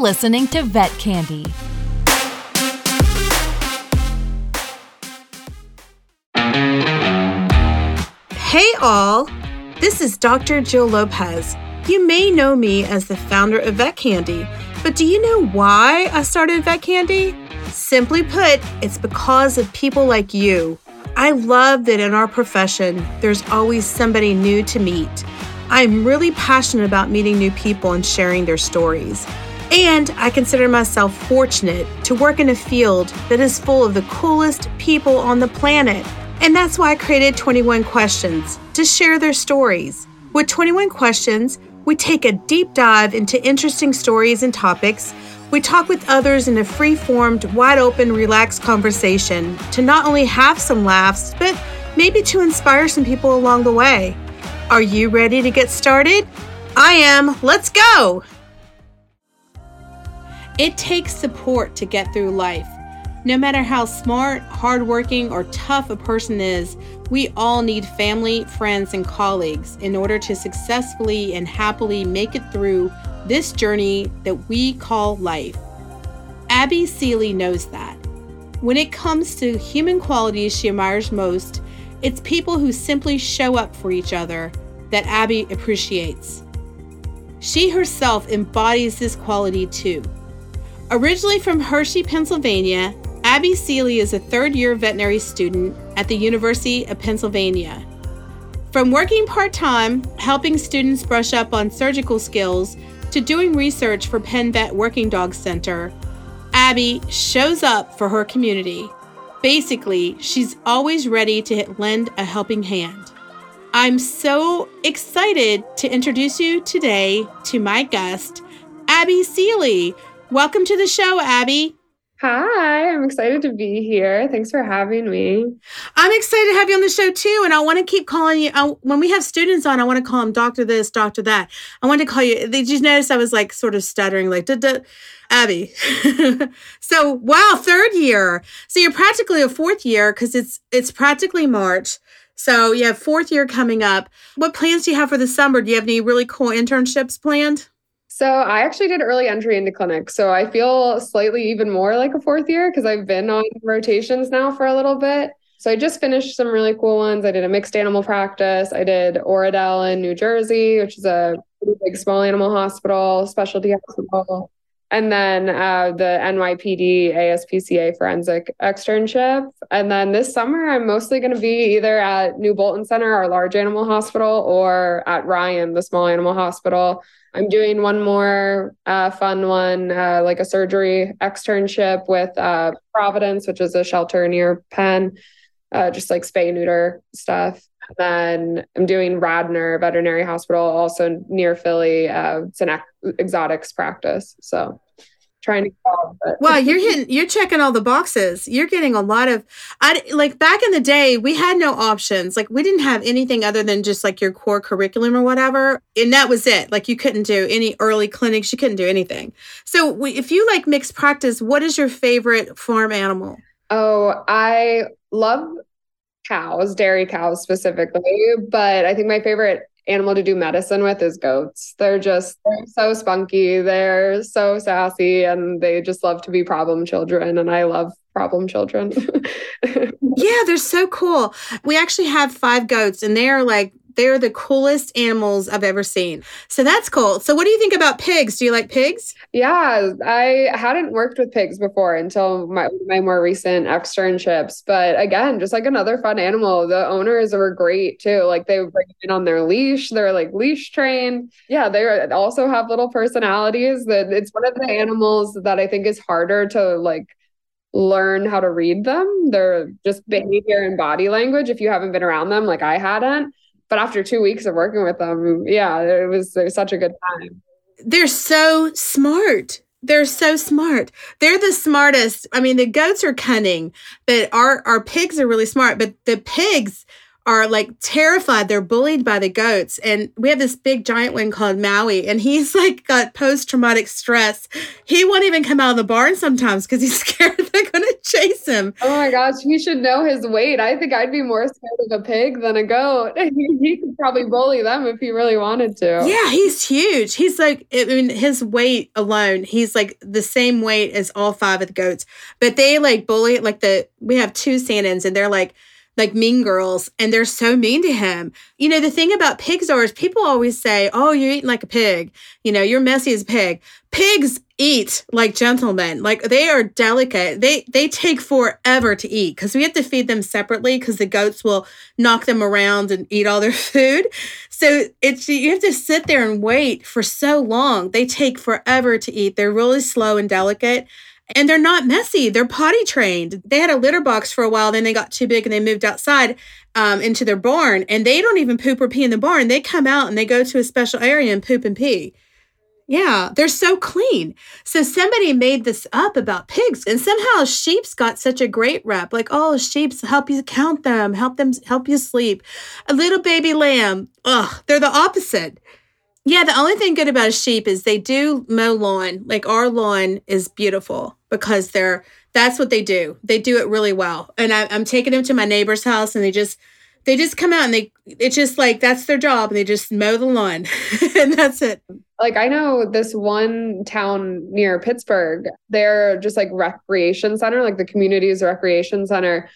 listening to Vet Candy. Hey, all. This is Dr. Jill Lopez. You may know me as the founder of Vet Candy, but do you know why I started Vet Candy? Simply put, it's because of people like you. I love that in our profession, there's always somebody new to meet. I'm really passionate about meeting new people and sharing their stories. And I consider myself fortunate to work in a field that is full of the coolest people on the planet. And that's why I created 21 Questions to share their stories. With 21 Questions, we take a deep dive into interesting stories and topics. We talk with others in a free formed, wide open, relaxed conversation to not only have some laughs, but maybe to inspire some people along the way. Are you ready to get started? I am. Let's go! It takes support to get through life. No matter how smart, hardworking, or tough a person is, we all need family, friends, and colleagues in order to successfully and happily make it through this journey that we call life. Abby Seeley knows that. When it comes to human qualities she admires most, it's people who simply show up for each other that Abby appreciates. She herself embodies this quality too. Originally from Hershey, Pennsylvania, Abby Seeley is a third year veterinary student at the University of Pennsylvania. From working part time, helping students brush up on surgical skills, to doing research for Penn Vet Working Dog Center, Abby shows up for her community. Basically, she's always ready to lend a helping hand. I'm so excited to introduce you today to my guest, Abby Seeley. Welcome to the show, Abby. Hi, I'm excited to be here. Thanks for having me. I'm excited to have you on the show too. And I want to keep calling you. I, when we have students on, I want to call them doctor this, doctor that. I want to call you. Did you notice I was like sort of stuttering, like, duh, duh, Abby? so, wow, third year. So you're practically a fourth year because it's it's practically March. So you have fourth year coming up. What plans do you have for the summer? Do you have any really cool internships planned? So I actually did early entry into clinic. So I feel slightly even more like a fourth year because I've been on rotations now for a little bit. So I just finished some really cool ones. I did a mixed animal practice. I did Oradell in New Jersey, which is a big small animal hospital, specialty hospital. And then uh, the NYPD ASPCA forensic externship. And then this summer, I'm mostly going to be either at New Bolton Center, our large animal hospital, or at Ryan, the small animal hospital I'm doing one more uh, fun one, uh, like a surgery externship with uh, Providence, which is a shelter near Penn, uh, just like spay neuter stuff. Then I'm doing Radnor Veterinary Hospital, also near Philly. Uh, it's an ex- exotics practice. So trying to wow you're hitting you're checking all the boxes you're getting a lot of i like back in the day we had no options like we didn't have anything other than just like your core curriculum or whatever and that was it like you couldn't do any early clinics you couldn't do anything so we, if you like mixed practice what is your favorite farm animal oh i love cows dairy cows specifically but i think my favorite animal to do medicine with is goats. They're just they're so spunky, they're so sassy, and they just love to be problem children. And I love problem children. yeah, they're so cool. We actually have five goats, and they are like they're the coolest animals I've ever seen. So that's cool. So what do you think about pigs? Do you like pigs? Yeah, I hadn't worked with pigs before until my my more recent externships. But again, just like another fun animal. The owners were great too. Like they bring in on their leash. They're like leash trained. Yeah, they also have little personalities. That it's one of the animals that I think is harder to like learn how to read them. They're just behavior and body language if you haven't been around them like I hadn't but after two weeks of working with them, yeah, it was, it was such a good time. They're so smart. They're so smart. They're the smartest. I mean, the goats are cunning, but our our pigs are really smart. But the pigs are like terrified. They're bullied by the goats. And we have this big giant one called Maui, and he's like got post traumatic stress. He won't even come out of the barn sometimes because he's scared they're going to chase him. Oh my gosh, he should know his weight. I think I'd be more scared of a pig than a goat. he could probably bully them if he really wanted to. Yeah, he's huge. He's like, I mean, his weight alone, he's like the same weight as all five of the goats. But they like bully, like the, we have two Saanens and they're like, like mean girls and they're so mean to him. You know, the thing about pigs are is people always say, Oh, you're eating like a pig. You know, you're messy as a pig. Pigs eat like gentlemen. Like they are delicate. They they take forever to eat because we have to feed them separately because the goats will knock them around and eat all their food. So it's you have to sit there and wait for so long. They take forever to eat. They're really slow and delicate and they're not messy. They're potty trained. They had a litter box for a while, then they got too big and they moved outside um, into their barn. And they don't even poop or pee in the barn. They come out and they go to a special area and poop and pee. Yeah, they're so clean. So somebody made this up about pigs, and somehow sheep's got such a great rep. Like, oh, sheep's help you count them, help them, help you sleep. A little baby lamb, ugh, they're the opposite. Yeah, the only thing good about a sheep is they do mow lawn. Like our lawn is beautiful because they're that's what they do. They do it really well. And I, I'm taking them to my neighbor's house, and they just they just come out and they it's just like that's their job, and they just mow the lawn, and that's it. Like I know this one town near Pittsburgh, they're just like recreation center, like the community's recreation center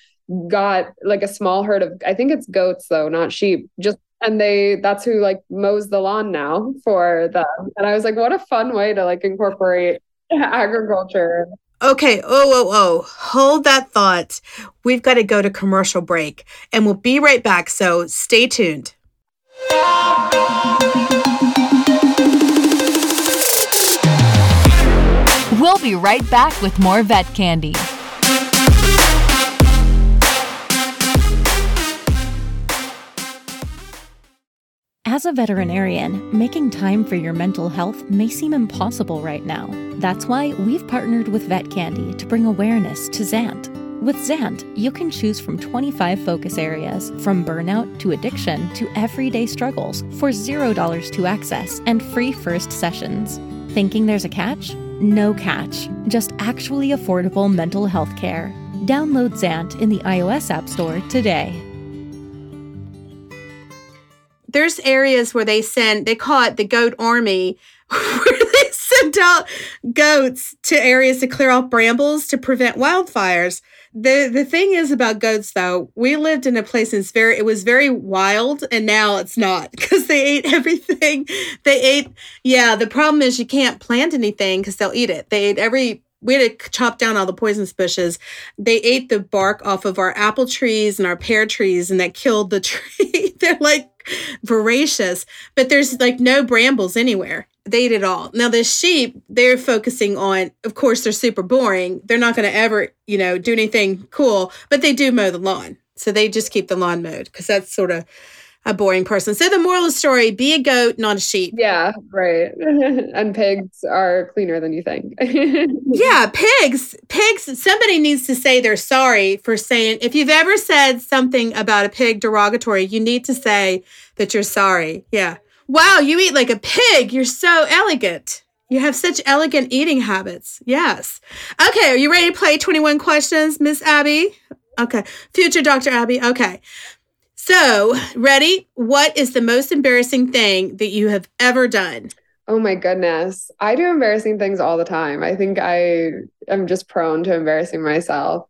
got like a small herd of I think it's goats though, not sheep, just and they that's who like mows the lawn now for them. And I was like, what a fun way to like incorporate agriculture Okay, oh, oh, oh, hold that thought. We've got to go to commercial break and we'll be right back, so stay tuned. We'll be right back with more vet candy. As a veterinarian, making time for your mental health may seem impossible right now. That's why we've partnered with Vet Candy to bring awareness to Zant. With Zant, you can choose from 25 focus areas, from burnout to addiction to everyday struggles, for $0 to access and free first sessions. Thinking there's a catch? No catch, just actually affordable mental health care. Download Zant in the iOS App Store today there's areas where they send they call it the goat army where they send out goats to areas to clear off brambles to prevent wildfires. The the thing is about goats though we lived in a place that's very it was very wild and now it's not because they ate everything. They ate yeah the problem is you can't plant anything because they'll eat it. They ate every we had to chop down all the poisonous bushes. They ate the bark off of our apple trees and our pear trees, and that killed the tree. They're like voracious, but there's like no brambles anywhere. They eat it all. Now the sheep, they're focusing on, of course, they're super boring. They're not going to ever, you know, do anything cool, but they do mow the lawn. So they just keep the lawn mowed because that's sort of a boring person. So the moral of the story: be a goat, not a sheep. Yeah, right. and pigs are cleaner than you think. yeah, pigs. Pigs. Somebody needs to say they're sorry for saying. If you've ever said something about a pig derogatory, you need to say that you're sorry. Yeah. Wow, you eat like a pig. You're so elegant. You have such elegant eating habits. Yes. Okay, are you ready to play 21 questions, Miss Abby? Okay. Future Dr. Abby. Okay. So, ready? What is the most embarrassing thing that you have ever done? Oh my goodness. I do embarrassing things all the time. I think I am just prone to embarrassing myself.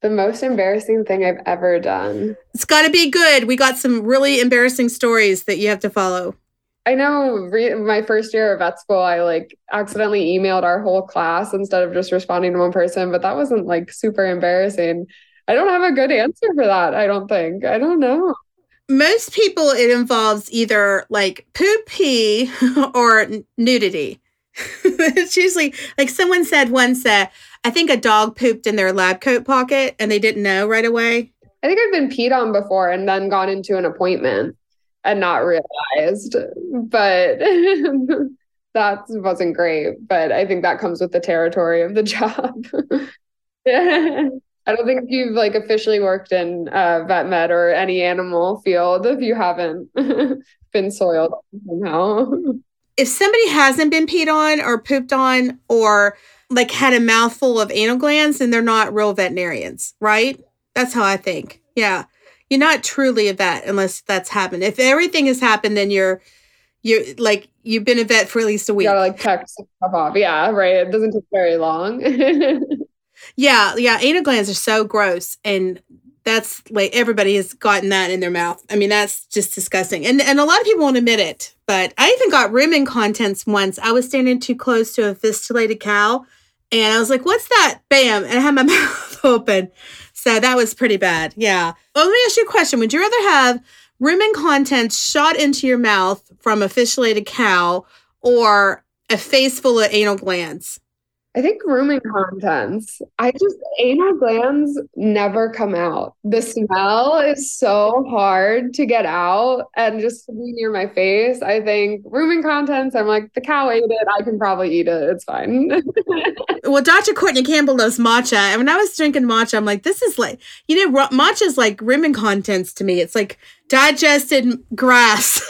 The most embarrassing thing I've ever done. It's got to be good. We got some really embarrassing stories that you have to follow. I know re- my first year of vet school, I like accidentally emailed our whole class instead of just responding to one person, but that wasn't like super embarrassing. I don't have a good answer for that. I don't think. I don't know. Most people, it involves either like poop pee or nudity. it's usually like someone said once that I think a dog pooped in their lab coat pocket and they didn't know right away. I think I've been peed on before and then gone into an appointment and not realized. But that wasn't great. But I think that comes with the territory of the job. I don't think you've like officially worked in uh, vet med or any animal field if you haven't been soiled somehow. If somebody hasn't been peed on or pooped on or like had a mouthful of anal glands, then they're not real veterinarians, right? That's how I think. Yeah. You're not truly a vet unless that's happened. If everything has happened, then you're you're like you've been a vet for at least a week. You gotta like check stuff off. Yeah, right. It doesn't take very long. yeah, yeah. Anal glands are so gross, and that's like everybody has gotten that in their mouth. I mean, that's just disgusting, and and a lot of people won't admit it. But I even got rumen contents once. I was standing too close to a fistulated cow, and I was like, "What's that?" Bam, and I had my mouth open. So that was pretty bad. Yeah. Well, let me ask you a question. Would you rather have rumen contents shot into your mouth from a fistulated cow or a face full of anal glands? I think rumen contents. I just anal glands never come out. The smell is so hard to get out and just to be near my face. I think rumen contents, I'm like, the cow ate it. I can probably eat it. It's fine. well, Dr. Courtney Campbell loves matcha. And when I was drinking matcha, I'm like, this is like, you know, matcha is like rumen contents to me. It's like digested grass.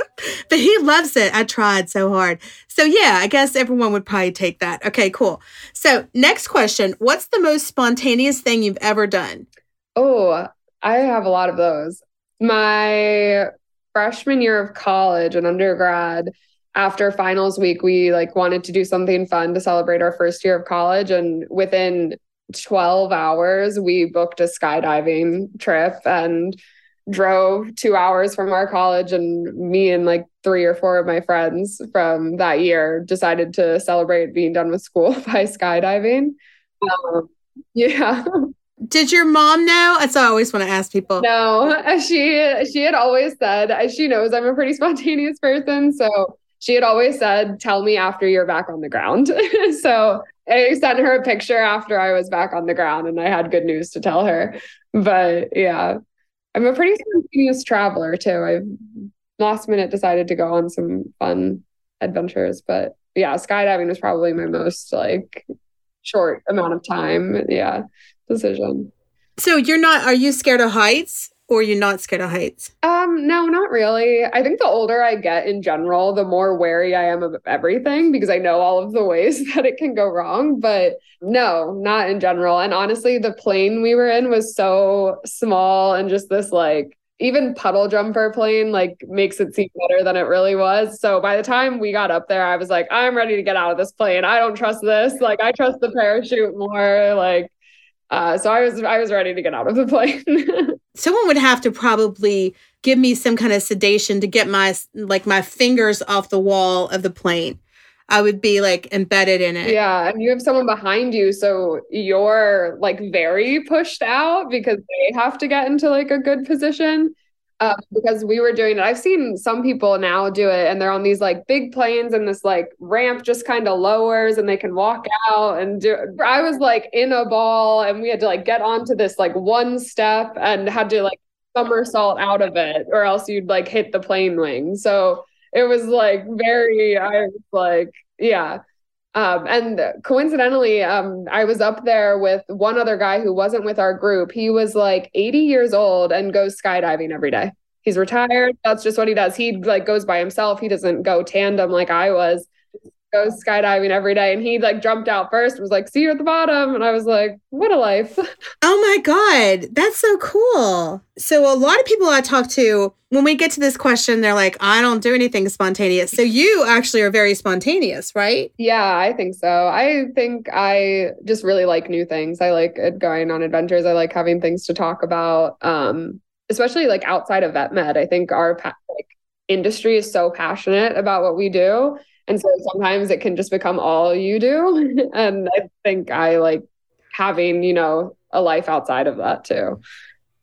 but he loves it. I tried so hard. So, yeah, I guess everyone would probably take that. Okay, cool. So, next question What's the most spontaneous thing you've ever done? Oh, I have a lot of those. My freshman year of college and undergrad, after finals week, we like wanted to do something fun to celebrate our first year of college. And within 12 hours, we booked a skydiving trip and drove two hours from our college and me and like three or four of my friends from that year decided to celebrate being done with school by skydiving. Um, yeah. Did your mom know? That's what i always want to ask people. No she she had always said she knows i'm a pretty spontaneous person so she had always said tell me after you're back on the ground. So i sent her a picture after i was back on the ground and i had good news to tell her. But yeah I'm a pretty spontaneous traveler too. I've last minute decided to go on some fun adventures, but yeah, skydiving was probably my most like short amount of time. Yeah, decision. So you're not? Are you scared of heights? Or you're not scared of heights? Um, no, not really. I think the older I get in general, the more wary I am of everything because I know all of the ways that it can go wrong. But no, not in general. And honestly, the plane we were in was so small and just this like even puddle jumper plane like makes it seem better than it really was. So by the time we got up there, I was like, I'm ready to get out of this plane. I don't trust this. Like I trust the parachute more. Like uh, so I was I was ready to get out of the plane. Someone would have to probably give me some kind of sedation to get my like my fingers off the wall of the plane. I would be like embedded in it. Yeah, and you have someone behind you, so you're like very pushed out because they have to get into like a good position um, because we were doing it. I've seen some people now do it, and they're on these like big planes, and this like ramp just kind of lowers, and they can walk out and do. I was like in a ball, and we had to like get onto this like one step and had to like somersault out of it, or else you'd like hit the plane wing. So it was like very. I was like, yeah. Um, and coincidentally, um, I was up there with one other guy who wasn't with our group. He was like 80 years old and goes skydiving every day. He's retired. That's just what he does. He like goes by himself. He doesn't go tandem like I was goes skydiving every day and he like jumped out first was like see you at the bottom. And i was like what a life. Oh my god that's so cool. So a lot of people i talk to when we get to this question they're like i don't do anything spontaneous. So you actually are very spontaneous right? Yeah i think so. I think i just really like new things. I like going on adventures. I like having things to talk about um especially like outside of vet med. I think our like industry is so passionate about what we do and so sometimes it can just become all you do. and I think I like having, you know, a life outside of that too.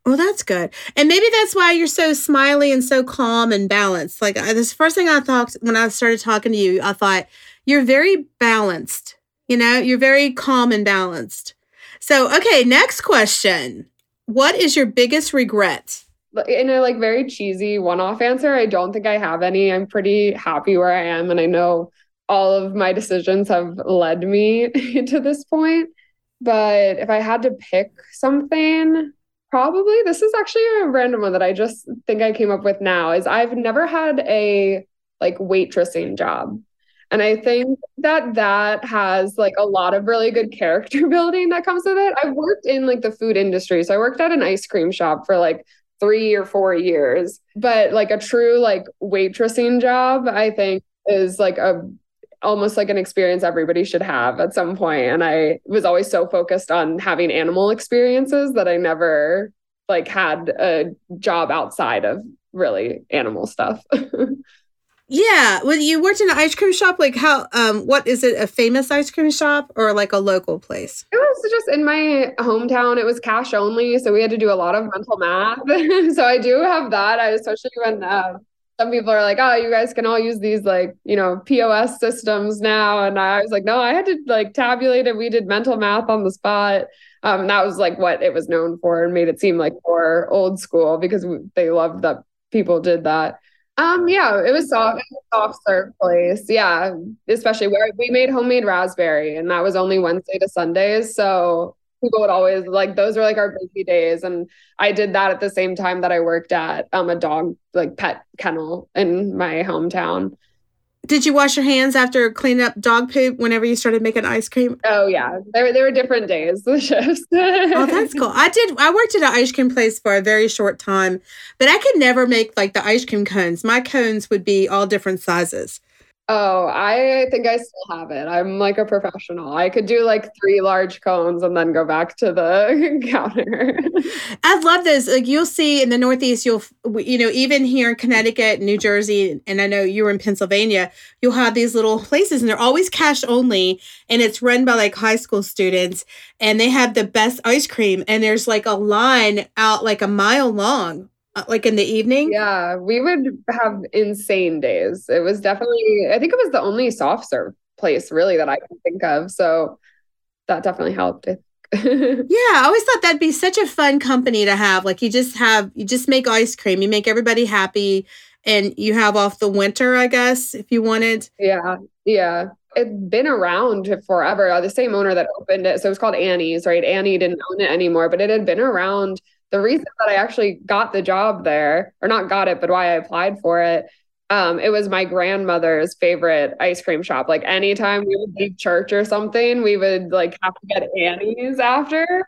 Well, that's good. And maybe that's why you're so smiley and so calm and balanced. Like uh, this first thing I thought when I started talking to you, I thought you're very balanced. You know, you're very calm and balanced. So, okay, next question. What is your biggest regret? In a like very cheesy one-off answer i don't think i have any i'm pretty happy where i am and i know all of my decisions have led me to this point But if I had to pick something, probably this is actually a random one that I just think I came up with now is I've never had a like waitressing job. And I think that that has like a lot of really good character building that comes with it. I've worked in like the food industry. So I worked at an ice cream shop for like three or four years. But like a true like waitressing job, I think is like a almost like an experience everybody should have at some point. And I was always so focused on having animal experiences that I never like had a job outside of really animal stuff. yeah. Well, you worked in an ice cream shop. Like how um what is it, a famous ice cream shop or like a local place? It was just in my hometown. It was cash only. So we had to do a lot of mental math. so I do have that. I especially when uh, some people are like, oh, you guys can all use these like, you know, POS systems now. And I was like, no, I had to like tabulate it. We did mental math on the spot. Um, and that was like what it was known for and made it seem like more old school because they loved that people did that. Um, yeah, it was soft, soft serve place. Yeah, especially where we made homemade raspberry, and that was only Wednesday to Sundays. So people would always like those were like our busy days and i did that at the same time that i worked at um a dog like pet kennel in my hometown did you wash your hands after cleaning up dog poop whenever you started making ice cream? Oh yeah. There, there were different days the shifts. Oh that's cool. I did i worked at an ice cream place for a very short time but i could never make like the ice cream cones. My cones would be all different sizes Oh, I think I still have it. I'm like a professional. I could do like three large cones and then go back to the counter. I love this. Like you'll see in the Northeast, you'll, you know, even here in Connecticut, New Jersey, and I know you were in Pennsylvania, you'll have these little places and they're always cash only. And it's run by like high school students and they have the best ice cream. And there's like a line out like a mile long Uh, like in the evening? Yeah, we would have insane days. It was definitely, I think it was the only soft serve place really that I can think of. So that definitely helped. yeah, I always thought that'd be such a fun company to have. Like you just have, you just make ice cream, you make everybody happy, and you have off the winter, I guess, if you wanted. Yeah, yeah. It's been around forever. The same owner that opened it. So it was called Annie's, right? Annie didn't own it anymore, but it had been around the reason that I actually got the job there, or not got it, but why I applied for it, um, it was my grandmother's favorite ice cream shop. Like anytime we would leave church or something, we would like have to get Annie's after.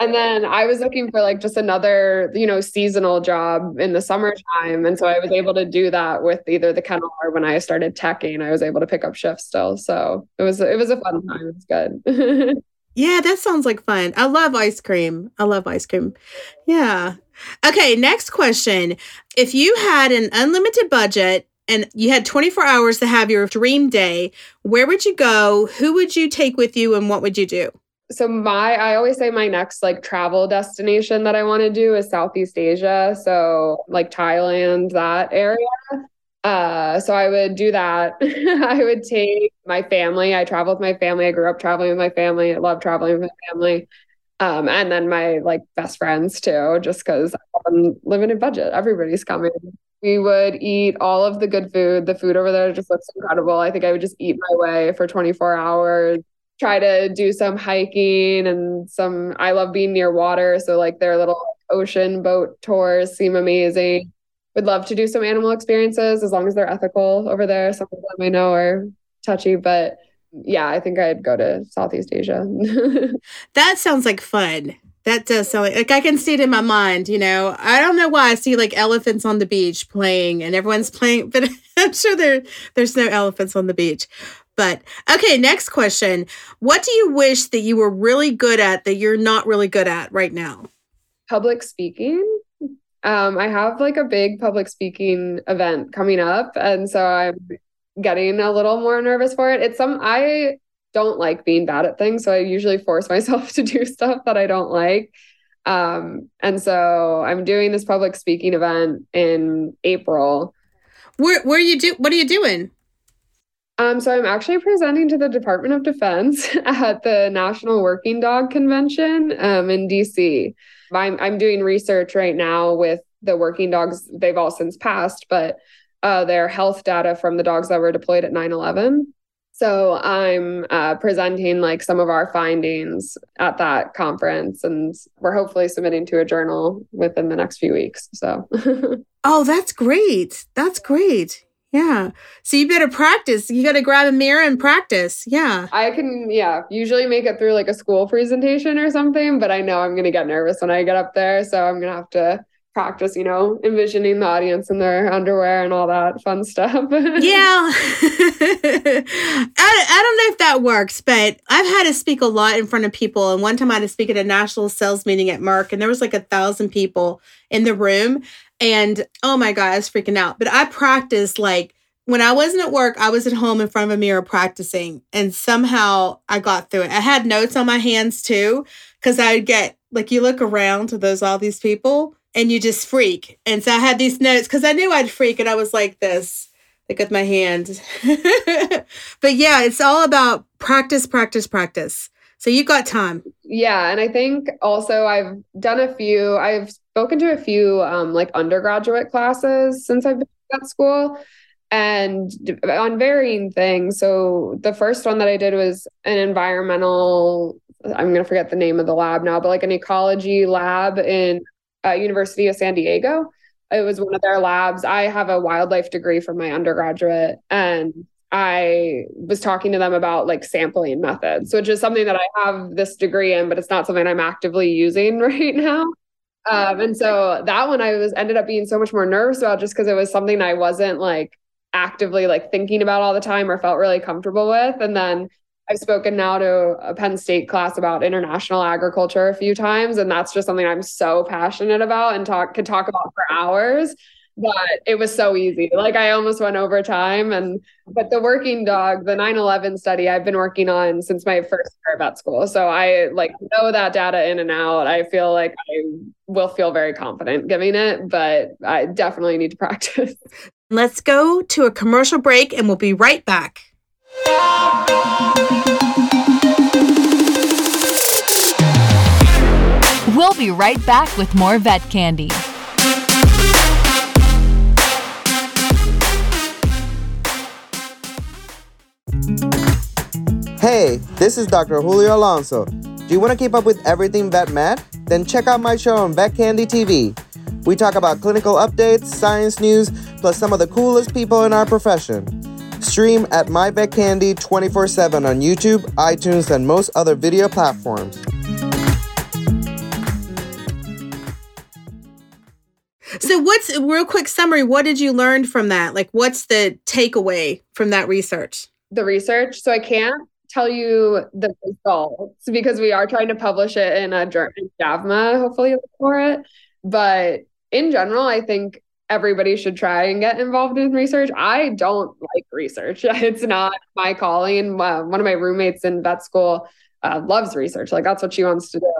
And then I was looking for like just another, you know, seasonal job in the summertime. And so I was able to do that with either the kennel or when I started teching, I was able to pick up shifts still. So it was it was a fun time. It was good. Yeah, that sounds like fun. I love ice cream. I love ice cream. Yeah. Okay, next question. If you had an unlimited budget and you had 24 hours to have your dream day, where would you go? Who would you take with you and what would you do? So my I always say my next like travel destination that I want to do is Southeast Asia, so like Thailand, that area. Uh, so I would do that. I would take my family. I travel with my family. I grew up traveling with my family. I love traveling with my family. Um, and then my like best friends too, just because I'm on limited budget. Everybody's coming. We would eat all of the good food. The food over there just looks incredible. I think I would just eat my way for 24 hours. Try to do some hiking and some. I love being near water, so like their little ocean boat tours seem amazing would love to do some animal experiences as long as they're ethical over there. Some of them I know are touchy, but yeah, I think I'd go to Southeast Asia. that sounds like fun. That does sound like, like I can see it in my mind, you know. I don't know why I see like elephants on the beach playing and everyone's playing, but I'm sure there there's no elephants on the beach. But okay, next question. What do you wish that you were really good at that you're not really good at right now? Public speaking um, I have like a big public speaking event coming up. And so I'm getting a little more nervous for it. It's some, I don't like being bad at things. So I usually force myself to do stuff that I don't like. Um, and so I'm doing this public speaking event in April. Where, where are you do, what are you doing? Um, so I'm actually presenting to the Department of Defense at the National Working Dog Convention um, in DC. I'm I'm doing research right now with the working dogs. They've all since passed, but uh, their health data from the dogs that were deployed at 9/11. So I'm uh, presenting like some of our findings at that conference, and we're hopefully submitting to a journal within the next few weeks. So. oh, that's great. That's great. Yeah. So you better practice. You got to grab a mirror and practice. Yeah. I can, yeah, usually make it through like a school presentation or something, but I know I'm going to get nervous when I get up there. So I'm going to have to practice, you know, envisioning the audience in their underwear and all that fun stuff. yeah. I, I don't know if that works, but I've had to speak a lot in front of people. And one time I had to speak at a national sales meeting at Merck, and there was like a thousand people in the room. And oh my God, I was freaking out. But I practiced like when I wasn't at work, I was at home in front of a mirror practicing. And somehow I got through it. I had notes on my hands too, because I'd get like you look around to those all these people and you just freak. And so I had these notes because I knew I'd freak and I was like this, like with my hand. but yeah, it's all about practice, practice, practice. So you've got time. Yeah. And I think also I've done a few, I've spoken to a few um, like undergraduate classes since I've been at school and on varying things. So the first one that I did was an environmental, I'm going to forget the name of the lab now, but like an ecology lab in uh, University of San Diego. It was one of their labs. I have a wildlife degree from my undergraduate and I was talking to them about like sampling methods, which is something that I have this degree in, but it's not something I'm actively using right now. Um, and so that one I was ended up being so much more nervous about just because it was something I wasn't like actively like thinking about all the time or felt really comfortable with. And then I've spoken now to a Penn State class about international agriculture a few times, and that's just something I'm so passionate about and talk could talk about for hours but it was so easy. Like I almost went over time. And but the working dog, the 9-11 study I've been working on since my first year of vet school. So I like know that data in and out. I feel like I will feel very confident giving it, but I definitely need to practice. Let's go to a commercial break and we'll be right back. We'll be right back with more vet candy. Hey, this is Dr. Julio Alonso. Do you want to keep up with everything Vet Med? Then check out my show on Vet Candy TV. We talk about clinical updates, science news, plus some of the coolest people in our profession. Stream at My Vet Candy 24 7 on YouTube, iTunes, and most other video platforms. So, what's real quick summary? What did you learn from that? Like, what's the takeaway from that research? The research. So, I can't tell you the results because we are trying to publish it in a journal, JAVMA, hopefully for it. But in general, I think everybody should try and get involved in research. I don't like research. It's not my calling. Uh, one of my roommates in vet school uh, loves research. Like that's what she wants to do.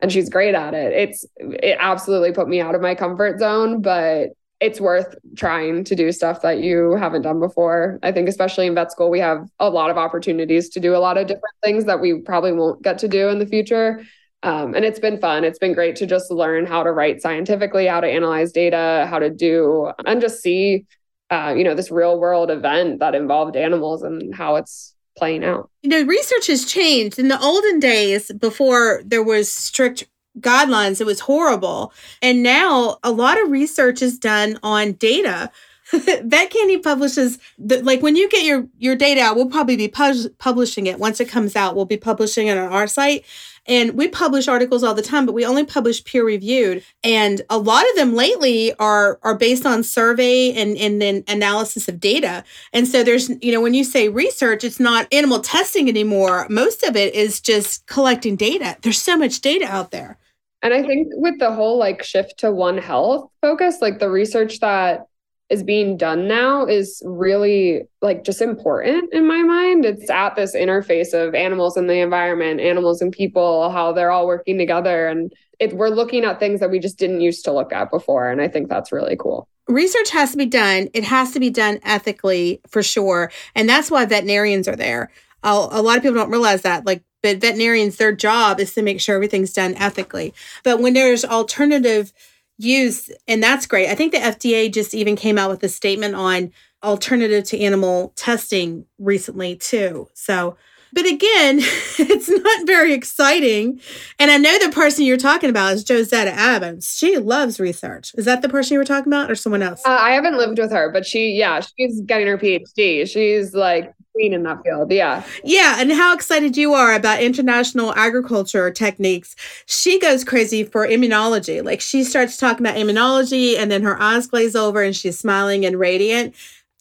And she's great at it. It's it absolutely put me out of my comfort zone, but it's worth trying to do stuff that you haven't done before. I think, especially in vet school, we have a lot of opportunities to do a lot of different things that we probably won't get to do in the future. Um, and it's been fun. It's been great to just learn how to write scientifically, how to analyze data, how to do, and just see, uh, you know, this real world event that involved animals and how it's playing out. You know, research has changed. In the olden days, before there was strict guidelines. It was horrible. And now a lot of research is done on data. Vet Candy publishes the, like when you get your your data out, we'll probably be pu- publishing it once it comes out. We'll be publishing it on our site. And we publish articles all the time, but we only publish peer reviewed. And a lot of them lately are are based on survey and, and then analysis of data. And so there's, you know, when you say research, it's not animal testing anymore. Most of it is just collecting data. There's so much data out there. And I think with the whole like shift to One Health focus, like the research that is being done now is really like just important in my mind. It's at this interface of animals and the environment, animals and people, how they're all working together. And it, we're looking at things that we just didn't used to look at before. And I think that's really cool. Research has to be done. It has to be done ethically for sure. And that's why veterinarians are there. A, a lot of people don't realize that. Like but veterinarians, their job is to make sure everything's done ethically. But when there's alternative use, and that's great. I think the FDA just even came out with a statement on alternative to animal testing recently too. So, but again, it's not very exciting. And I know the person you're talking about is Josetta Adams. She loves research. Is that the person you were talking about or someone else? Uh, I haven't lived with her, but she, yeah, she's getting her PhD. She's like queen in that field. Yeah. Yeah. And how excited you are about international agriculture techniques. She goes crazy for immunology. Like she starts talking about immunology and then her eyes glaze over and she's smiling and radiant.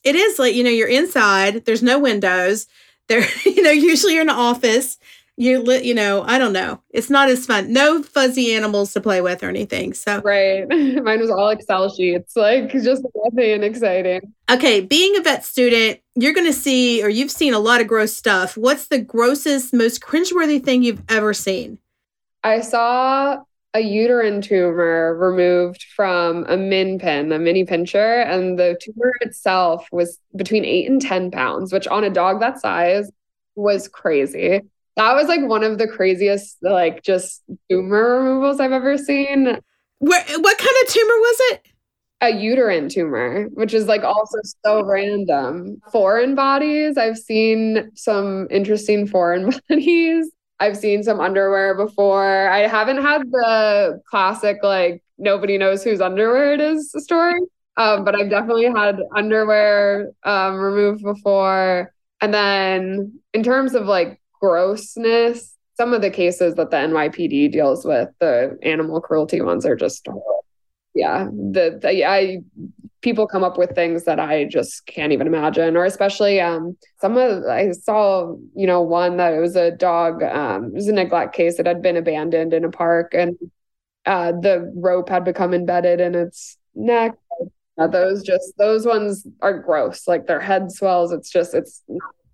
It is like, you know, you're inside, there's no windows they're, you know, usually you're in an office. You, you know, I don't know. It's not as fun. No fuzzy animals to play with or anything. So right, mine was all Excel sheets, like just nothing and exciting. Okay, being a vet student, you're going to see, or you've seen a lot of gross stuff. What's the grossest, most cringeworthy thing you've ever seen? I saw a uterine tumor removed from a min pin, a mini pincher, and the tumor itself was between eight and 10 pounds, which on a dog that size was crazy. That was like one of the craziest, like just tumor removals I've ever seen. Where, what kind of tumor was it? A uterine tumor, which is like also so random. Foreign bodies, I've seen some interesting foreign bodies. I've seen some underwear before. I haven't had the classic like nobody knows whose underwear it is story. Um, but I've definitely had underwear um, removed before. And then in terms of like grossness, some of the cases that the NYPD deals with, the animal cruelty ones are just yeah, the, the I people come up with things that I just can't even imagine. Or especially um, some of I saw, you know, one that it was a dog, um, it was a neglect case that had been abandoned in a park and uh, the rope had become embedded in its neck. Those just those ones are gross. Like their head swells. It's just it's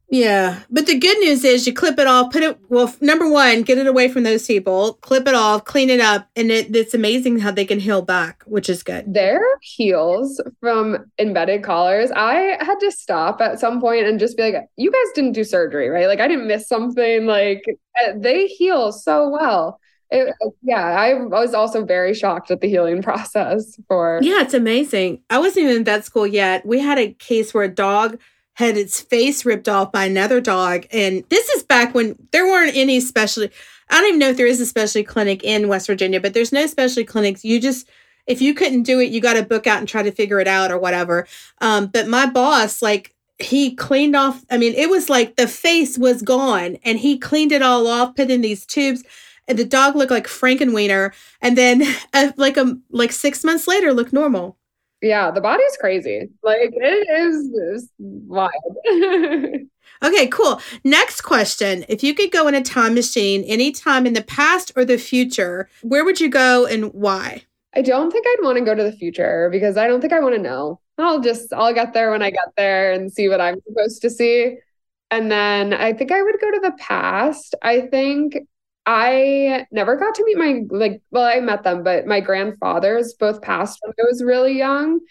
yeah. But the good news is you clip it off, put it, well, number one, get it away from those people, clip it off, clean it up. And it, it's amazing how they can heal back, which is good. Their heels from embedded collars, I had to stop at some point and just be like, you guys didn't do surgery, right? Like I didn't miss something. Like eh, they heal so well. It, yeah, I was also very shocked at the healing process for. Yeah, it's amazing. I wasn't even in vet school yet. We had a case where a dog had its face ripped off by another dog. And this is back when there weren't any specialty. I don't even know if there is a specialty clinic in West Virginia, but there's no specialty clinics. You just, if you couldn't do it, you got to book out and try to figure it out or whatever. Um, but my boss, like, he cleaned off, I mean, it was like the face was gone and he cleaned it all off, put in these tubes. And the dog looked like Frankenweenie, and then, uh, like a like six months later, looked normal yeah, the body's crazy. Like it is, is wild. okay, cool. Next question. If you could go in a time machine anytime in the past or the future, where would you go and why? I don't think I'd want to go to the future because I don't think I want to know. I'll just I'll get there when I get there and see what I'm supposed to see. And then I think I would go to the past. I think I never got to meet my like well I met them but my grandfathers both passed when I was really young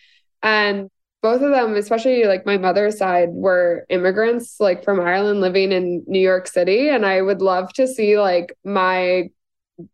and both of them especially like my mother's side were immigrants like from Ireland living in New York City and I would love to see like my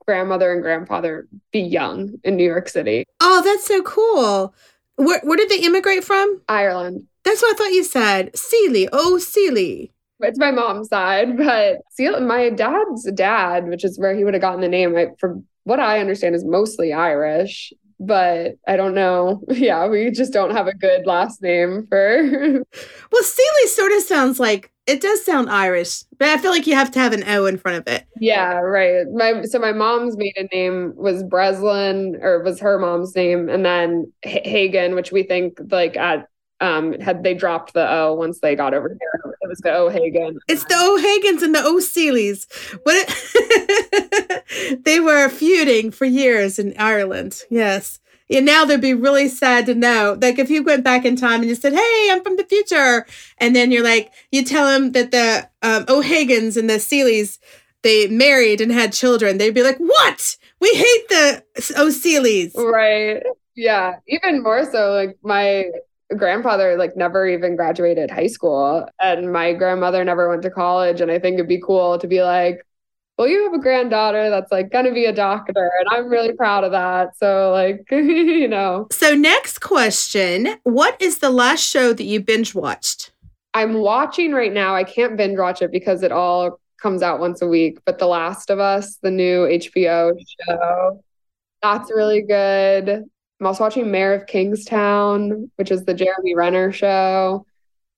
grandmother and grandfather be young in New York City. Oh, that's so cool. Where where did they immigrate from? Ireland. That's what I thought you said. Seeley. Oh, Seeley it's my mom's side, but see, my dad's dad, which is where he would have gotten the name, I, from what I understand, is mostly Irish. But I don't know. Yeah, we just don't have a good last name for. well, Seeley sort of sounds like it does sound Irish, but I feel like you have to have an O in front of it. Yeah, right. My so my mom's maiden name was Breslin, or was her mom's name, and then H- Hagen, which we think like at um, had they dropped the O once they got over here. It was the O'Hagan. It's the O'Hagans and the O'Seelys. What it, they were feuding for years in Ireland. Yes. And now they'd be really sad to know. Like if you went back in time and you said, "Hey, I'm from the future," and then you're like, you tell them that the um, O'Hagans and the Seelys they married and had children, they'd be like, "What? We hate the O'Seelys." Right. Yeah. Even more so, like my grandfather like never even graduated high school and my grandmother never went to college and i think it'd be cool to be like well, you have a granddaughter that's like going to be a doctor. And I'm really proud of that. So, like, you know. So, next question What is the last show that you binge watched? I'm watching right now. I can't binge watch it because it all comes out once a week. But The Last of Us, the new HBO show, that's really good. I'm also watching Mayor of Kingstown, which is the Jeremy Renner show.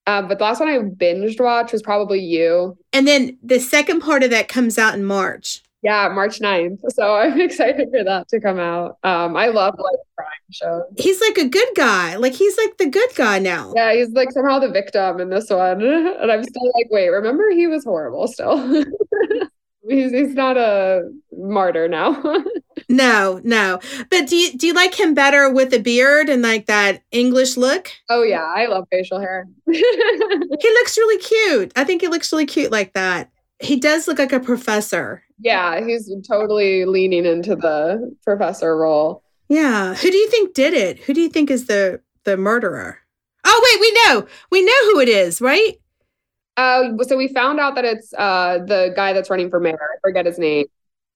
Uh, but the last one I binged watch was probably you. And then the second part of that comes out in March. Yeah, March 9th. So I'm excited for that to come out. Um, I love like crime shows. He's like a good guy. Like he's like the good guy now. Yeah, he's like somehow the victim in this one. And I'm still like, wait, remember he was horrible still. he's he's not a martyr now. no, no. But do you do you like him better with a beard and like that English look? Oh yeah, I love facial hair. he looks really cute. I think he looks really cute like that. He does look like a professor. Yeah, he's totally leaning into the professor role. Yeah. Who do you think did it? Who do you think is the the murderer? Oh wait, we know. We know who it is, right? Uh, so we found out that it's uh, the guy that's running for mayor. I forget his name.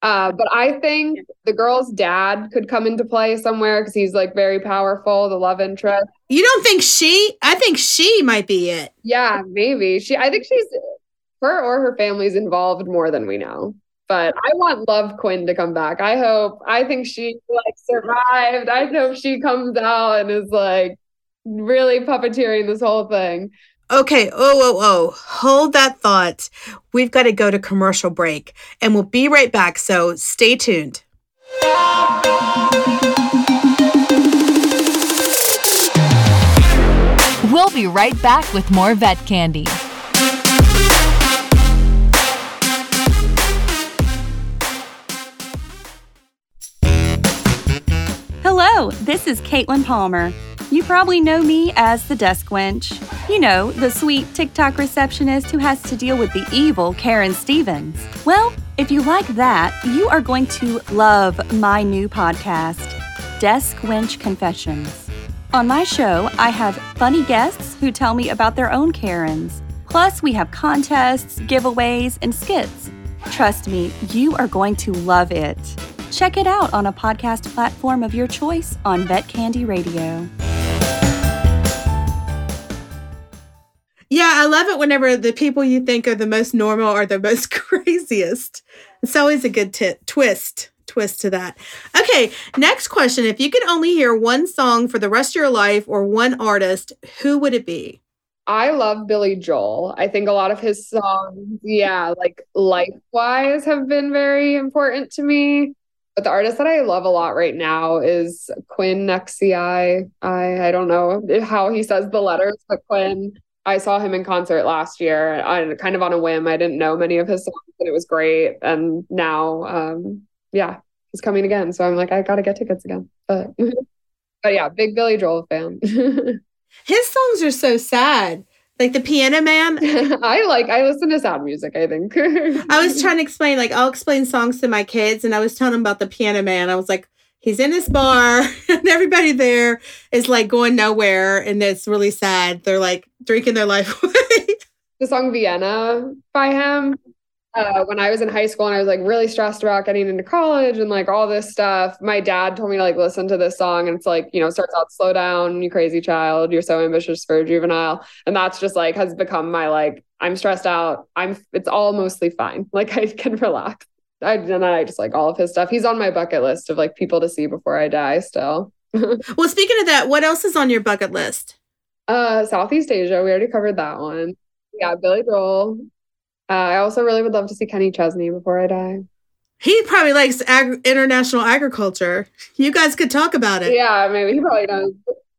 Uh, but I think the girl's dad could come into play somewhere because he's like very powerful, the love interest. You don't think she? I think she might be it. Yeah, maybe. She I think she's her or her family's involved more than we know. But I want Love Quinn to come back. I hope I think she like survived. I hope she comes out and is like really puppeteering this whole thing. Okay, oh, oh, oh, hold that thought. We've got to go to commercial break and we'll be right back, so stay tuned. We'll be right back with more vet candy. Hello, this is Caitlin Palmer. You probably know me as the desk wench. You know, the sweet TikTok receptionist who has to deal with the evil Karen Stevens. Well, if you like that, you are going to love my new podcast, Desk Wench Confessions. On my show, I have funny guests who tell me about their own Karens. Plus, we have contests, giveaways, and skits. Trust me, you are going to love it. Check it out on a podcast platform of your choice on Vet Candy Radio. Yeah, I love it whenever the people you think are the most normal are the most craziest. It's always a good t- twist twist to that. Okay, next question. If you could only hear one song for the rest of your life or one artist, who would it be? I love Billy Joel. I think a lot of his songs, yeah, like life wise, have been very important to me. But the artist that I love a lot right now is Quinn XCII. I I don't know how he says the letters, but Quinn. I saw him in concert last year, I, kind of on a whim. I didn't know many of his songs, and it was great. And now, um, yeah, he's coming again. So I'm like, I gotta get tickets again. But but yeah, big Billy Joel fan. His songs are so sad. Like the Piano Man. I like I listen to sad music, I think. I was trying to explain, like, I'll explain songs to my kids, and I was telling them about the Piano Man. I was like, he's in this bar, and everybody there is like going nowhere, and it's really sad. They're like drinking their life away. the song Vienna by him. Uh, when I was in high school and I was like really stressed about getting into college and like all this stuff, my dad told me to like listen to this song and it's like, you know, starts out slow down, you crazy child, you're so ambitious for a juvenile. And that's just like has become my like, I'm stressed out. I'm it's all mostly fine. Like I can relax. I just like all of his stuff. He's on my bucket list of like people to see before I die still. well, speaking of that, what else is on your bucket list? Uh Southeast Asia. We already covered that one. Yeah, Billy Joel. Uh, I also really would love to see Kenny Chesney before I die. He probably likes ag- international agriculture. You guys could talk about it. Yeah, maybe he probably knows.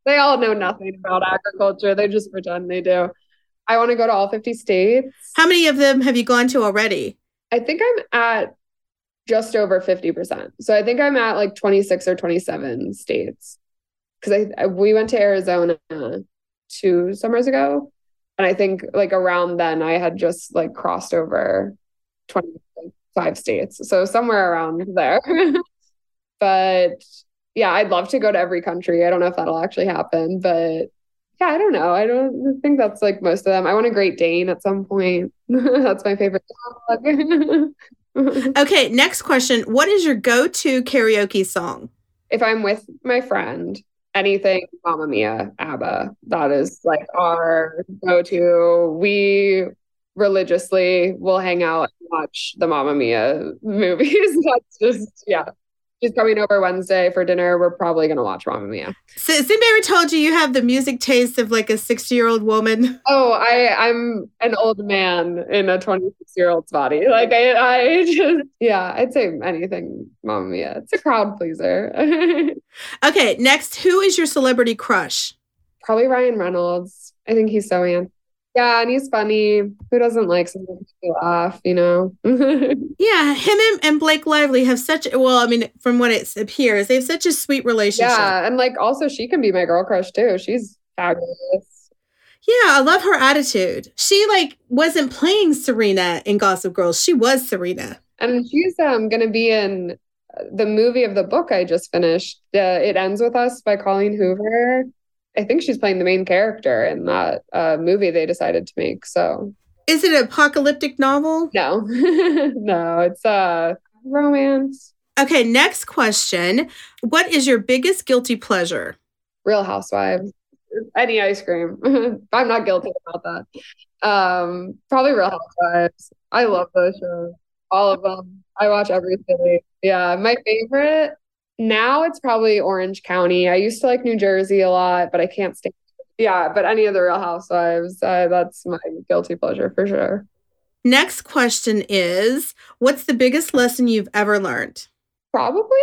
They all know nothing about agriculture. They just pretend they do. I want to go to all 50 states. How many of them have you gone to already? I think I'm at just over 50%. So I think I'm at like 26 or 27 states. Because I, I we went to Arizona two summers ago and I think like around then I had just like crossed over 25 states. So somewhere around there. but yeah, I'd love to go to every country. I don't know if that'll actually happen, but yeah, I don't know. I don't think that's like most of them. I want a Great Dane at some point. that's my favorite dog. Okay, next question. What is your go to karaoke song? if I'm with my friend, anything Mamma Mia, ABBA, that is like our go to. We religiously will hang out and watch the Mamma Mia movies. That's just, yeah. She's coming over Wednesday for dinner. We're probably going to watch Mamma Mia. So, has anybody ever told you you have the music taste of like a 60 year old woman? Oh, I, I'm an old man in a 26 year old's body. Like, I, I just, yeah, I'd say anything Mamma Mia. It's a crowd pleaser. Okay, next, who is your celebrity crush? Probably Ryan Reynolds. I think he's so handsome. Yeah, and he's funny. Who doesn't like something to you laugh, you know? Yeah, him and, and Blake Lively have such, well, I mean, from what it appears, they have such a sweet relationship. yeah, and like also she can be my girl crush too. She's fabulous. Yeah, I love her attitude. She like wasn't playing Serena in Gossip Girls. She was Serena. And she's um gonna be in the movie of the book I just finished. Uh, it ends with us by Colleen Hoover. I think she's playing the main character in that uh, movie they decided to make. So Is it an apocalyptic novel? no, no, it's a romance. Okay, next question. What is your biggest guilty pleasure? Real Housewives. Any ice cream. I'm not guilty about that. Um, probably Real Housewives. I love those shows. All of them. I watch everything. Yeah, my favorite now it's probably Orange County. I used to like New Jersey a lot, but I can't stand. Yeah, but any of the Real Housewives, uh, that's my guilty pleasure for sure. Next question is What's the biggest lesson you've ever learned? Probably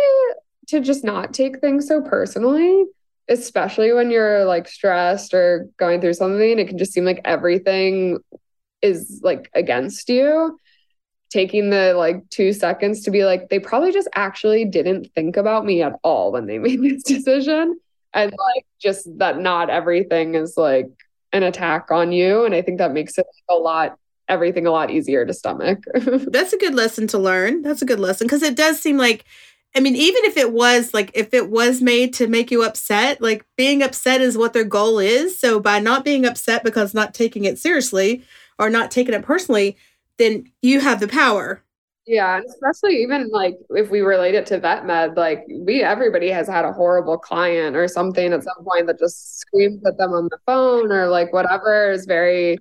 to just not take things so personally, especially when you're like stressed or going through something. It can just seem like everything is like against you. Taking the like two seconds to be like, they probably just actually didn't think about me at all when they made this decision. And like, just that not everything is like an attack on you. And I think that makes it a lot, everything a lot easier to stomach. That's a good lesson to learn. That's a good lesson because it does seem like, I mean, even if it was like, if it was made to make you upset, like being upset is what their goal is. So by not being upset because not taking it seriously or not taking it personally, then you have the power. Yeah, especially even like if we relate it to vet med, like we everybody has had a horrible client or something at some point that just screams at them on the phone or like whatever is very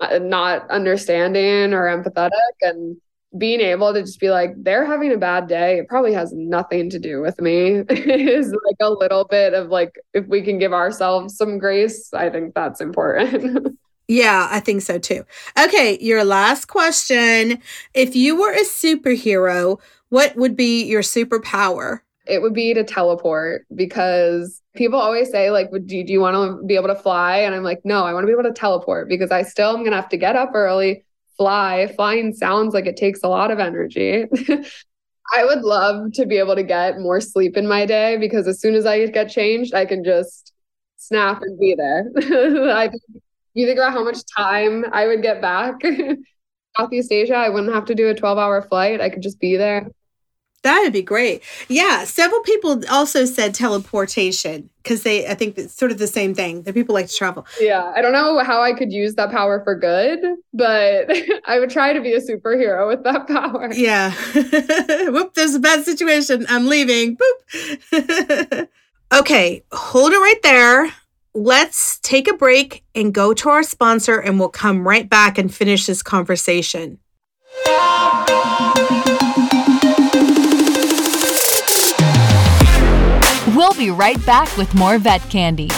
uh, not understanding or empathetic. And being able to just be like they're having a bad day. It probably has nothing to do with me is like a little bit of like if we can give ourselves some grace i think that's important Yeah, I think so too. Okay, your last question. If you were a superhero, what would be your superpower? it would be to teleport because people always say like do, do you want to be able to fly and i'm like no i want to be able to teleport because i still am going to have to get up early fly flying sounds like it takes a lot of energy i would love to be able to get more sleep in my day because as soon as i get changed i can just snap and be there I, you think about how much time i would get back southeast asia i wouldn't have to do a 12 hour flight i could just be there That'd be great. Yeah, several people also said teleportation because they, I think it's sort of the same thing. That people like to travel. Yeah, I don't know how I could use that power for good, but I would try to be a superhero with that power. Yeah. Whoop, there's a bad situation. I'm leaving. Boop. okay, hold it right there. Let's take a break and go to our sponsor, and we'll come right back and finish this conversation. We'll be right back with more vet candy.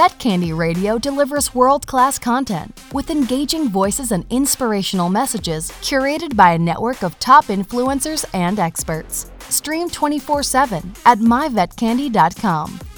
Vet Candy Radio delivers world class content with engaging voices and inspirational messages curated by a network of top influencers and experts. Stream 24 7 at myvetcandy.com.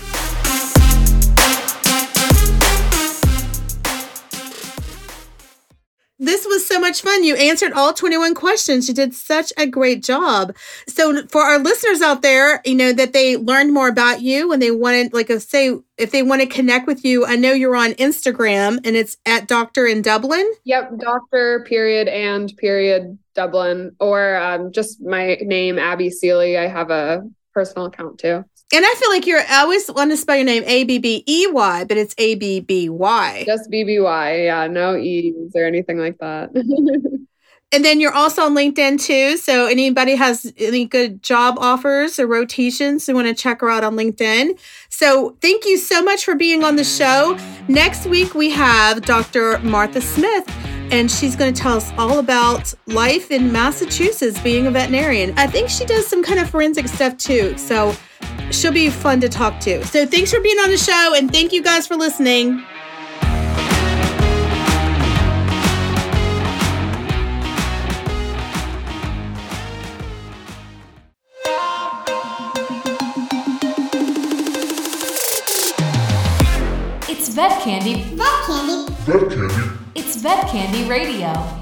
This was so much fun. You answered all 21 questions. You did such a great job. So, for our listeners out there, you know, that they learned more about you and they wanted, like, say, if they want to connect with you, I know you're on Instagram and it's at Doctor in Dublin. Yep, Doctor period and period Dublin, or um, just my name, Abby Seeley. I have a personal account too. And I feel like you're, I always want to spell your name A B B E Y, but it's A B B Y. Just B B Y. Yeah, no E's or anything like that. and then you're also on LinkedIn too. So anybody has any good job offers or rotations, they want to check her out on LinkedIn. So thank you so much for being on the show. Next week we have Dr. Martha Smith and she's going to tell us all about life in Massachusetts being a veterinarian. I think she does some kind of forensic stuff too. So she'll be fun to talk to. So thanks for being on the show and thank you guys for listening. It's Vet Candy. Vet Candy. Vet Candy. Vet Candy Radio.